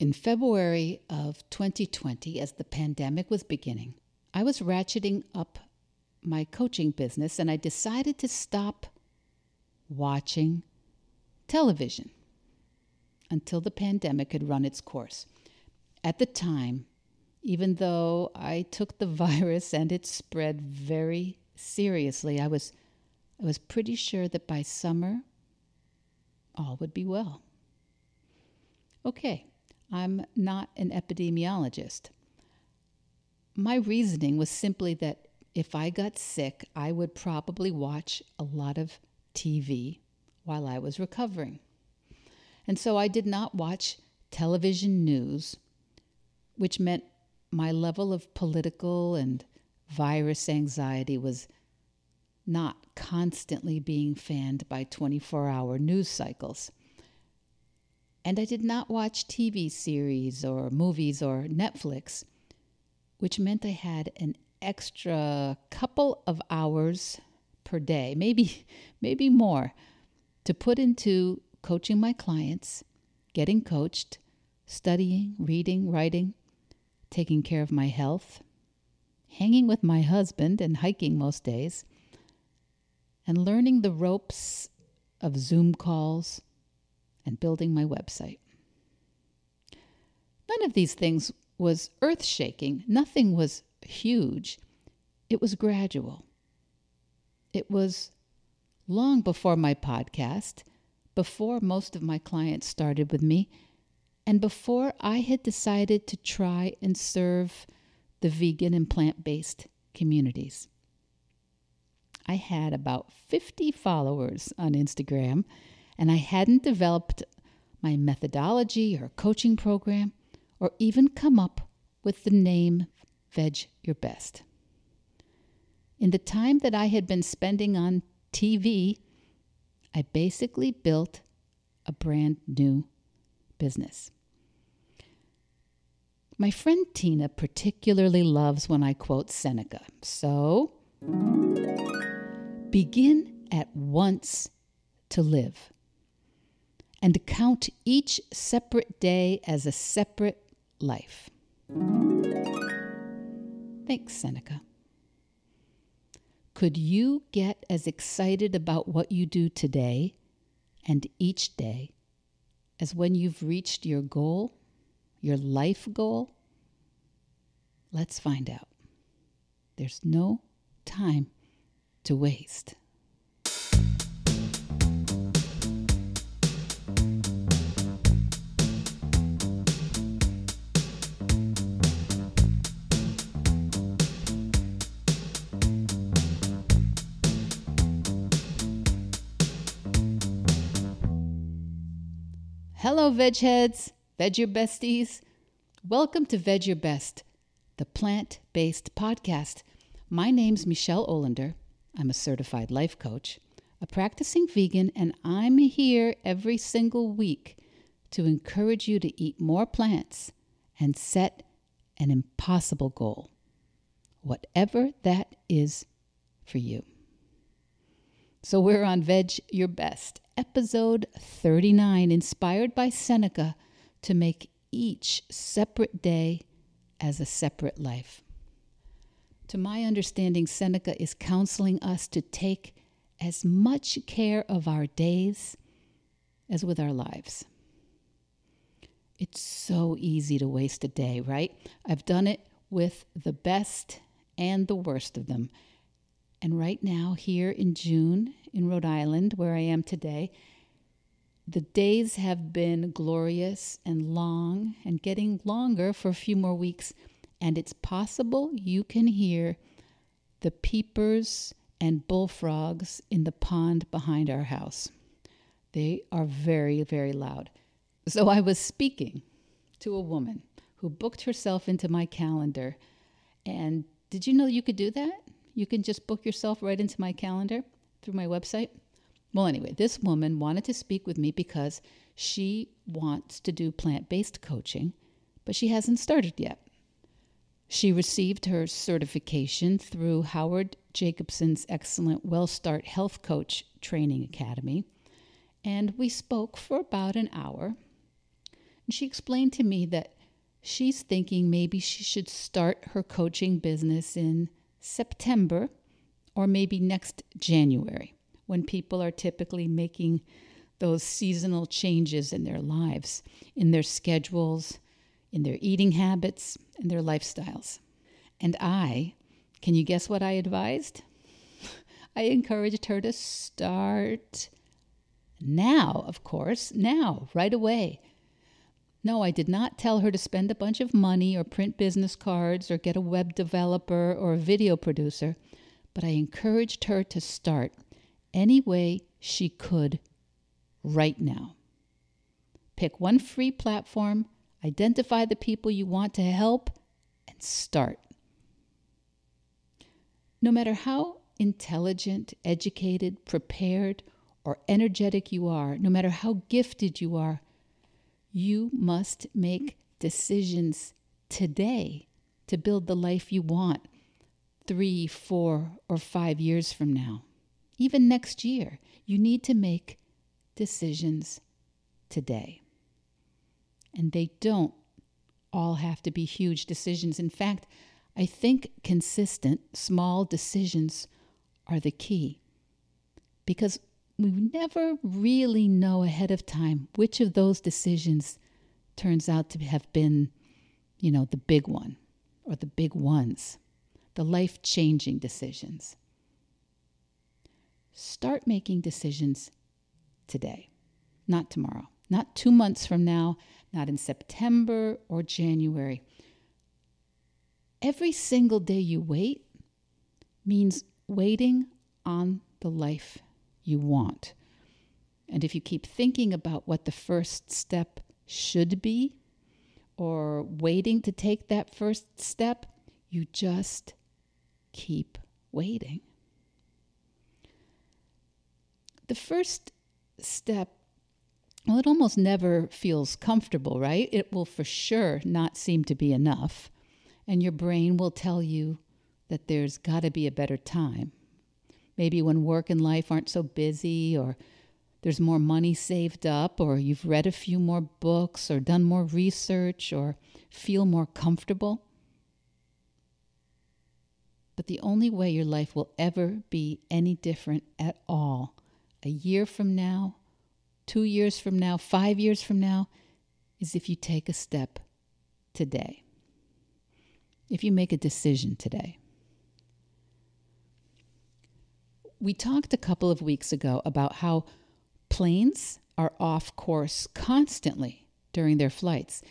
In February of 2020, as the pandemic was beginning, I was ratcheting up my coaching business and I decided to stop watching television until the pandemic had run its course. At the time, even though I took the virus and its spread very seriously, I was I was pretty sure that by summer all would be well. Okay, I'm not an epidemiologist. My reasoning was simply that if I got sick, I would probably watch a lot of TV while I was recovering. And so I did not watch television news, which meant my level of political and virus anxiety was not constantly being fanned by 24 hour news cycles. And I did not watch TV series or movies or Netflix, which meant I had an extra couple of hours per day, maybe maybe more, to put into coaching my clients, getting coached, studying, reading, writing, taking care of my health, hanging with my husband and hiking most days, and learning the ropes of Zoom calls and building my website. None of these things was earth shaking, nothing was huge. It was gradual. It was long before my podcast, before most of my clients started with me, and before I had decided to try and serve the vegan and plant based communities. I had about 50 followers on Instagram, and I hadn't developed my methodology or coaching program or even come up with the name Veg Your Best. In the time that I had been spending on TV, I basically built a brand new business. My friend Tina particularly loves when I quote Seneca. So, begin at once to live and count each separate day as a separate life. Thanks, Seneca. Could you get as excited about what you do today and each day as when you've reached your goal, your life goal? Let's find out. There's no time to waste. Hello, veg heads, veg your besties. Welcome to Veg Your Best, the plant based podcast. My name's Michelle Olander. I'm a certified life coach, a practicing vegan, and I'm here every single week to encourage you to eat more plants and set an impossible goal, whatever that is for you. So we're on Veg Your Best, episode 39, inspired by Seneca to make each separate day as a separate life. To my understanding, Seneca is counseling us to take as much care of our days as with our lives. It's so easy to waste a day, right? I've done it with the best and the worst of them. And right now, here in June in Rhode Island, where I am today, the days have been glorious and long and getting longer for a few more weeks. And it's possible you can hear the peepers and bullfrogs in the pond behind our house. They are very, very loud. So I was speaking to a woman who booked herself into my calendar. And did you know you could do that? You can just book yourself right into my calendar through my website. Well, anyway, this woman wanted to speak with me because she wants to do plant based coaching, but she hasn't started yet. She received her certification through Howard Jacobson's excellent WellStart Health Coach Training Academy, and we spoke for about an hour. And she explained to me that she's thinking maybe she should start her coaching business in September or maybe next January when people are typically making those seasonal changes in their lives, in their schedules, in their eating habits, and their lifestyles. And I, can you guess what I advised? I encouraged her to start now, of course, now, right away. No, I did not tell her to spend a bunch of money or print business cards or get a web developer or a video producer, but I encouraged her to start any way she could right now. Pick one free platform, identify the people you want to help, and start. No matter how intelligent, educated, prepared, or energetic you are, no matter how gifted you are, you must make decisions today to build the life you want three, four, or five years from now. Even next year, you need to make decisions today. And they don't all have to be huge decisions. In fact, I think consistent, small decisions are the key. Because we never really know ahead of time which of those decisions turns out to have been, you know, the big one or the big ones, the life changing decisions. Start making decisions today, not tomorrow, not two months from now, not in September or January. Every single day you wait means waiting on the life you want. And if you keep thinking about what the first step should be, or waiting to take that first step, you just keep waiting. The first step, well, it almost never feels comfortable, right? It will for sure not seem to be enough. And your brain will tell you that there's got to be a better time maybe when work and life aren't so busy or there's more money saved up or you've read a few more books or done more research or feel more comfortable. But the only way your life will ever be any different at all, a year from now, two years from now, five years from now, is if you take a step today. If you make a decision today. We talked a couple of weeks ago about how planes are off course constantly during their flights.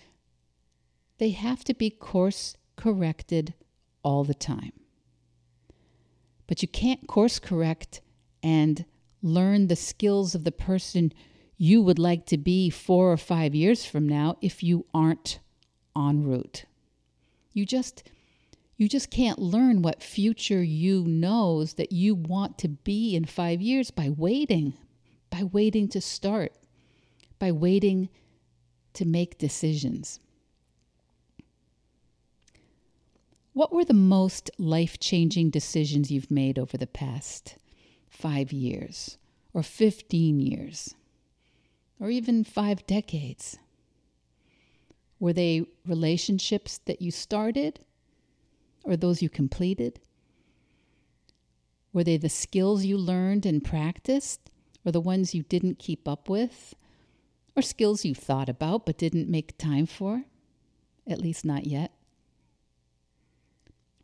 They have to be course corrected all the time. But you can't course correct and learn the skills of the person you would like to be four or five years from now if you aren't en route. You just you just can't learn what future you knows that you want to be in five years by waiting, by waiting to start, by waiting to make decisions. What were the most life changing decisions you've made over the past five years, or 15 years, or even five decades? Were they relationships that you started? Or those you completed? Were they the skills you learned and practiced, or the ones you didn't keep up with, or skills you thought about but didn't make time for? At least not yet.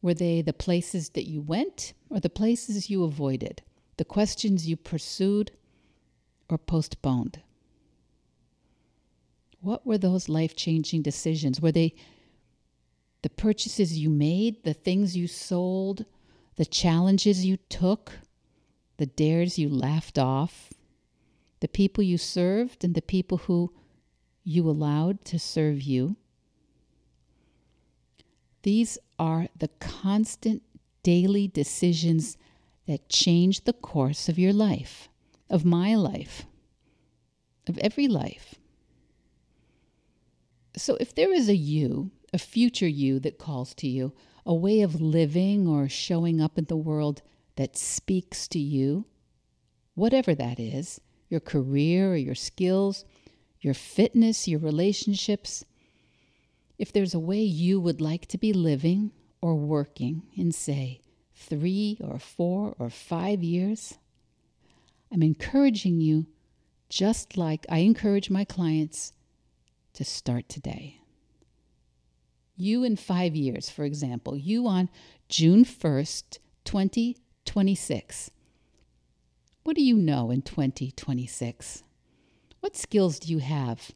Were they the places that you went, or the places you avoided, the questions you pursued or postponed? What were those life changing decisions? Were they the purchases you made, the things you sold, the challenges you took, the dares you laughed off, the people you served, and the people who you allowed to serve you. These are the constant daily decisions that change the course of your life, of my life, of every life. So if there is a you a future you that calls to you, a way of living or showing up in the world that speaks to you, whatever that is your career or your skills, your fitness, your relationships. If there's a way you would like to be living or working in, say, three or four or five years, I'm encouraging you, just like I encourage my clients, to start today. You in five years, for example, you on June 1st, 2026. What do you know in 2026? What skills do you have?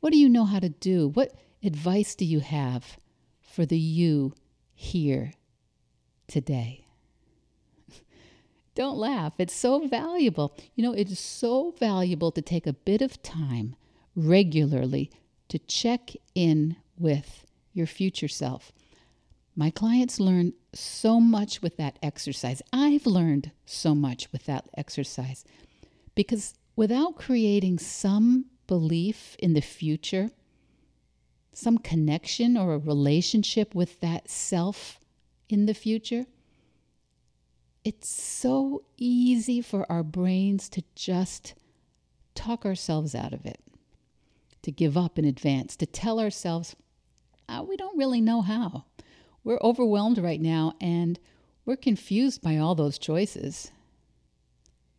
What do you know how to do? What advice do you have for the you here today? Don't laugh. It's so valuable. You know, it is so valuable to take a bit of time regularly to check in with your future self. My clients learn so much with that exercise. I've learned so much with that exercise because without creating some belief in the future, some connection or a relationship with that self in the future, it's so easy for our brains to just talk ourselves out of it, to give up in advance, to tell ourselves, oh, we don't really know how. We're overwhelmed right now and we're confused by all those choices.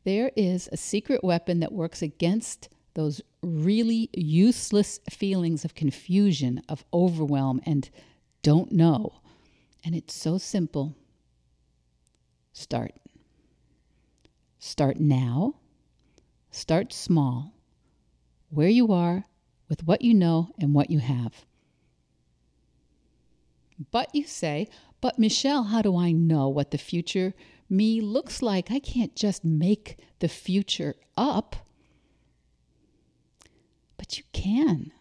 There is a secret weapon that works against those really useless feelings of confusion, of overwhelm, and don't know. And it's so simple. Start. Start now. Start small, where you are, with what you know and what you have. But you say, but Michelle, how do I know what the future me looks like? I can't just make the future up. But you can.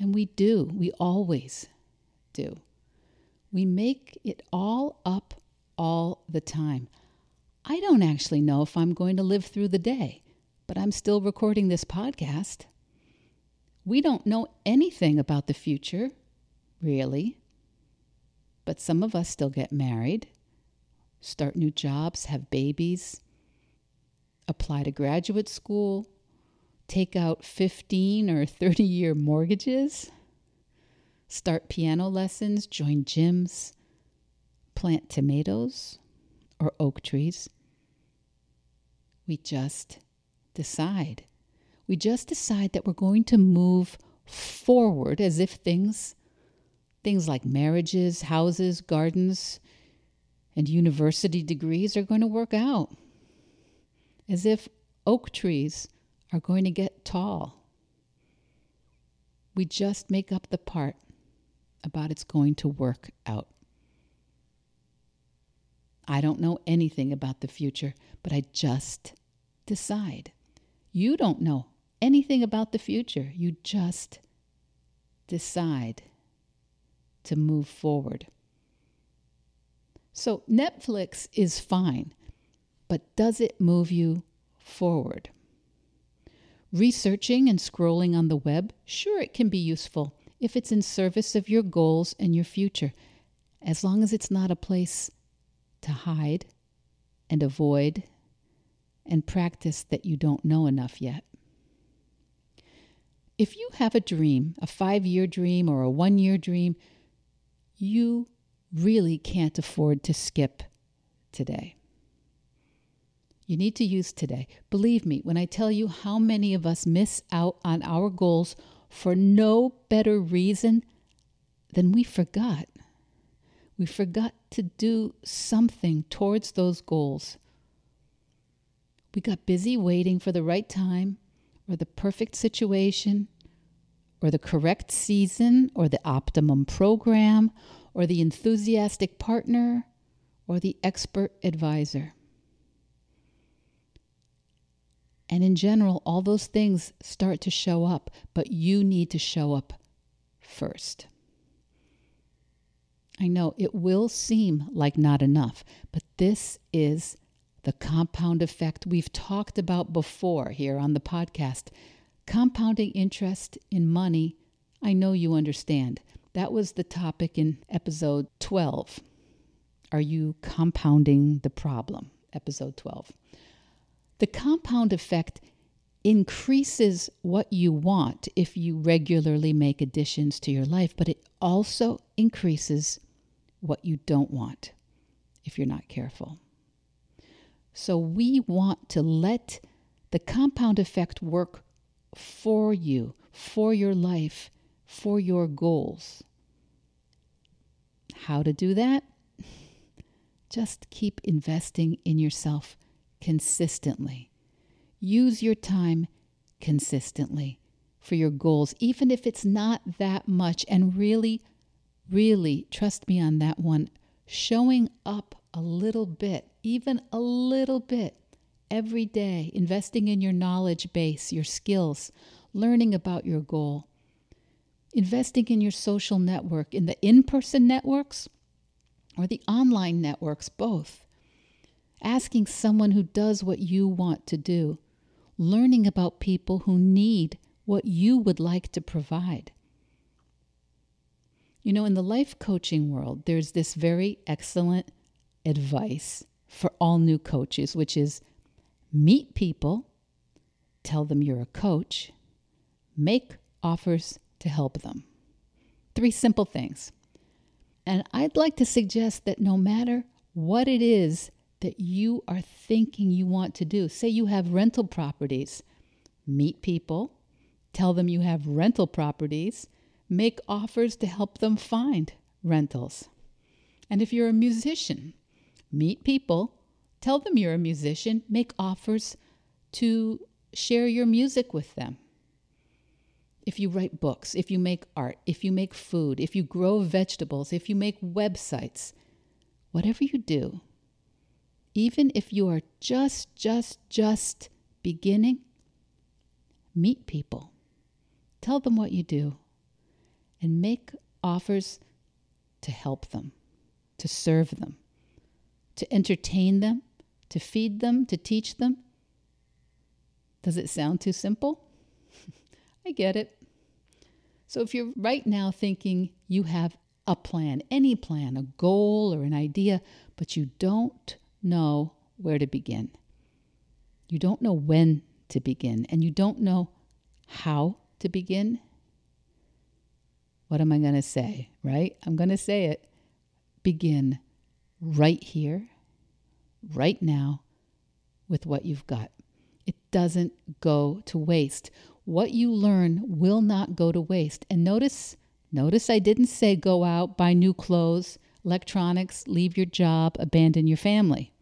And we do. We always do. We make it all up all the time. I don't actually know if I'm going to live through the day, but I'm still recording this podcast. We don't know anything about the future, really. But some of us still get married, start new jobs, have babies, apply to graduate school, take out 15 or 30 year mortgages, start piano lessons, join gyms, plant tomatoes or oak trees. We just decide. We just decide that we're going to move forward as if things Things like marriages, houses, gardens, and university degrees are going to work out. As if oak trees are going to get tall. We just make up the part about it's going to work out. I don't know anything about the future, but I just decide. You don't know anything about the future. You just decide to move forward. So, Netflix is fine, but does it move you forward? Researching and scrolling on the web, sure, it can be useful if it's in service of your goals and your future, as long as it's not a place to hide and avoid and practice that you don't know enough yet. If you have a dream, a five year dream or a one year dream, you really can't afford to skip today. You need to use today. Believe me when I tell you how many of us miss out on our goals for no better reason than we forgot. We forgot to do something towards those goals. We got busy waiting for the right time or the perfect situation or the correct season, or the optimum program, or the enthusiastic partner, or the expert advisor. And in general, all those things start to show up, but you need to show up first. I know it will seem like not enough, but this is the compound effect we've talked about before here on the podcast Compounding interest in money, I know you understand. That was the topic in episode 12. Are you compounding the problem? Episode 12. The compound effect increases what you want if you regularly make additions to your life, but it also increases what you don't want if you're not careful. So we want to let the compound effect work for you, for your life, for your goals. How to do that? Just keep investing in yourself consistently. Use your time consistently for your goals, even if it's not that much. And really, really, trust me on that one, showing up a little bit, even a little bit, every day, investing in your knowledge base, your skills, learning about your goal, investing in your social network, in the in person networks or the online networks, both. Asking someone who does what you want to do, learning about people who need what you would like to provide. You know, in the life coaching world, there's this very excellent advice for all new coaches, which is meet people, tell them you're a coach, make offers to help them. Three simple things. And I'd like to suggest that no matter what it is that you are thinking you want to do, say you have rental properties, meet people, tell them you have rental properties, make offers to help them find rentals. And if you're a musician, meet people, tell them you're a musician, make offers to share your music with them. If you write books, if you make art, if you make food, if you grow vegetables, if you make websites, whatever you do, even if you are just, just, just beginning, meet people. Tell them what you do and make offers to help them, to serve them to entertain them, to feed them, to teach them. Does it sound too simple? I get it. So if you're right now thinking you have a plan, any plan, a goal or an idea, but you don't know where to begin, you don't know when to begin, and you don't know how to begin, what am I going to say, right? I'm going to say it. Begin right here, right now, with what you've got. It doesn't go to waste. What you learn will not go to waste. And notice, notice I didn't say go out, buy new clothes, electronics, leave your job, abandon your family.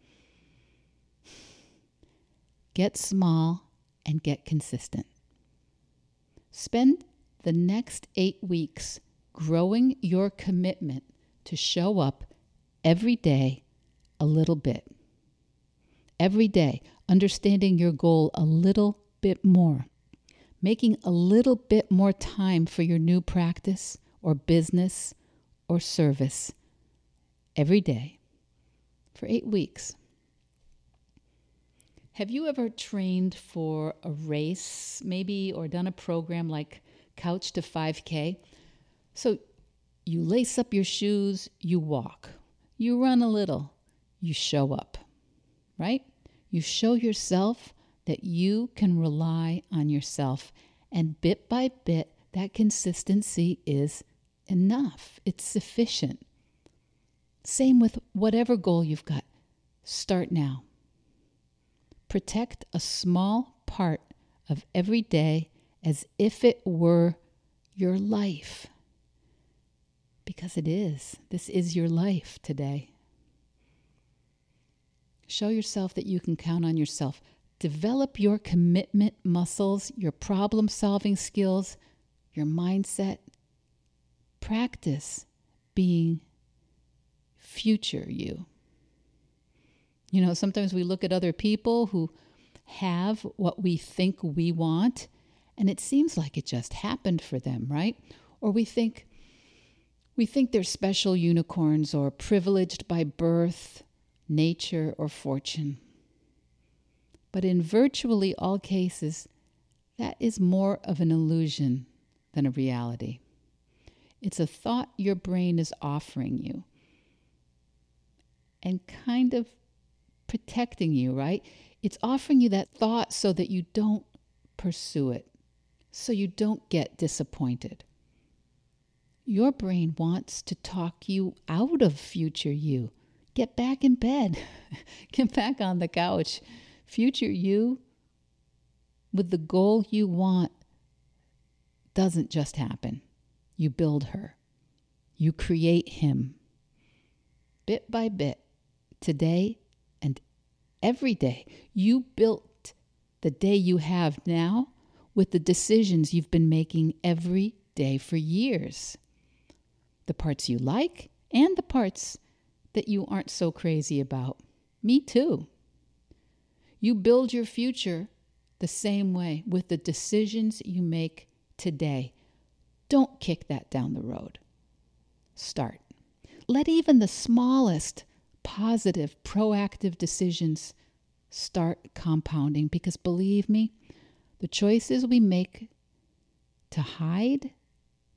Get small and get consistent. Spend the next eight weeks growing your commitment to show up every day a little bit. Every day, understanding your goal a little bit more. Making a little bit more time for your new practice or business or service every day for eight weeks. Have you ever trained for a race, maybe, or done a program like Couch to 5K? So you lace up your shoes, you walk, you run a little, you show up, right? You show yourself that you can rely on yourself. And bit by bit, that consistency is enough, it's sufficient. Same with whatever goal you've got. Start now. Protect a small part of every day as if it were your life because it is. This is your life today. Show yourself that you can count on yourself. Develop your commitment muscles, your problem solving skills, your mindset. Practice being future you. You know, sometimes we look at other people who have what we think we want, and it seems like it just happened for them, right? Or we think, we think they're special unicorns or privileged by birth, nature, or fortune. But in virtually all cases, that is more of an illusion than a reality. It's a thought your brain is offering you and kind of protecting you, right? It's offering you that thought so that you don't pursue it so you don't get disappointed. Your brain wants to talk you out of future you. Get back in bed, get back on the couch. Future you with the goal you want doesn't just happen. You build her, you create him bit by bit, today and every day. You built the day you have now with the decisions you've been making every day for years. The parts you like and the parts that you aren't so crazy about. Me too. You build your future the same way with the decisions you make today. Don't kick that down the road. Start. Let even the smallest positive, proactive decisions start compounding because believe me, the choices we make to hide,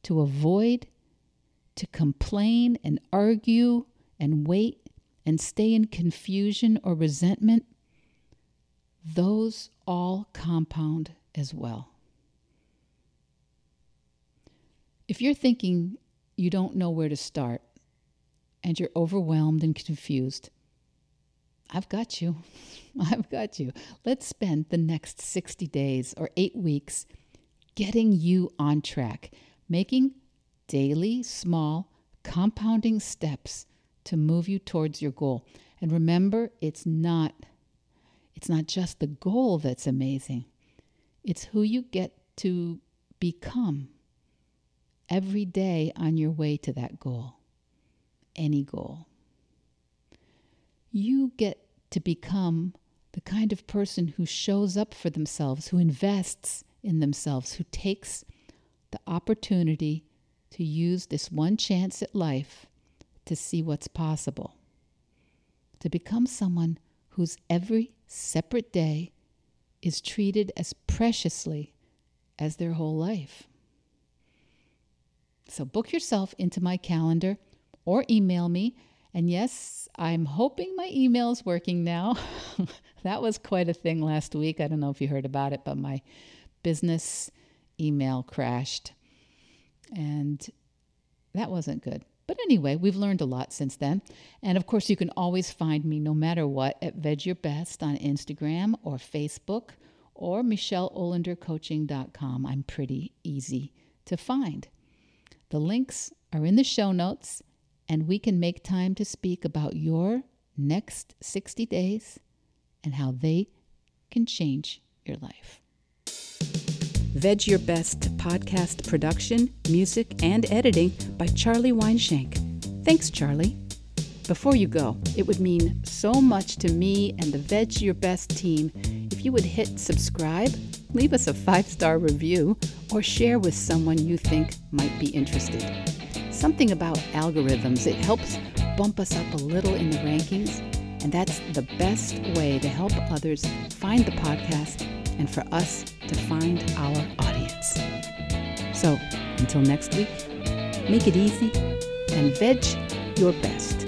to avoid, to complain and argue and wait and stay in confusion or resentment, those all compound as well. If you're thinking you don't know where to start and you're overwhelmed and confused, I've got you. I've got you. Let's spend the next 60 days or eight weeks getting you on track, making daily, small, compounding steps to move you towards your goal. And remember, it's not it's not just the goal that's amazing. It's who you get to become every day on your way to that goal. Any goal. You get to become the kind of person who shows up for themselves, who invests in themselves, who takes the opportunity to use this one chance at life to see what's possible. To become someone whose every separate day is treated as preciously as their whole life. So book yourself into my calendar or email me. And yes, I'm hoping my email is working now. that was quite a thing last week. I don't know if you heard about it, but my business email crashed. And that wasn't good. But anyway, we've learned a lot since then. And of course, you can always find me no matter what at Veg Your Best on Instagram or Facebook or MichelleOlanderCoaching.com. I'm pretty easy to find. The links are in the show notes, and we can make time to speak about your next 60 days and how they can change your life. Veg Your Best podcast production, music, and editing by Charlie Weinshank. Thanks, Charlie. Before you go, it would mean so much to me and the Veg Your Best team if you would hit subscribe, leave us a five star review, or share with someone you think might be interested. Something about algorithms, it helps bump us up a little in the rankings, and that's the best way to help others find the podcast and for us to find our audience. So, until next week, make it easy and veg your best.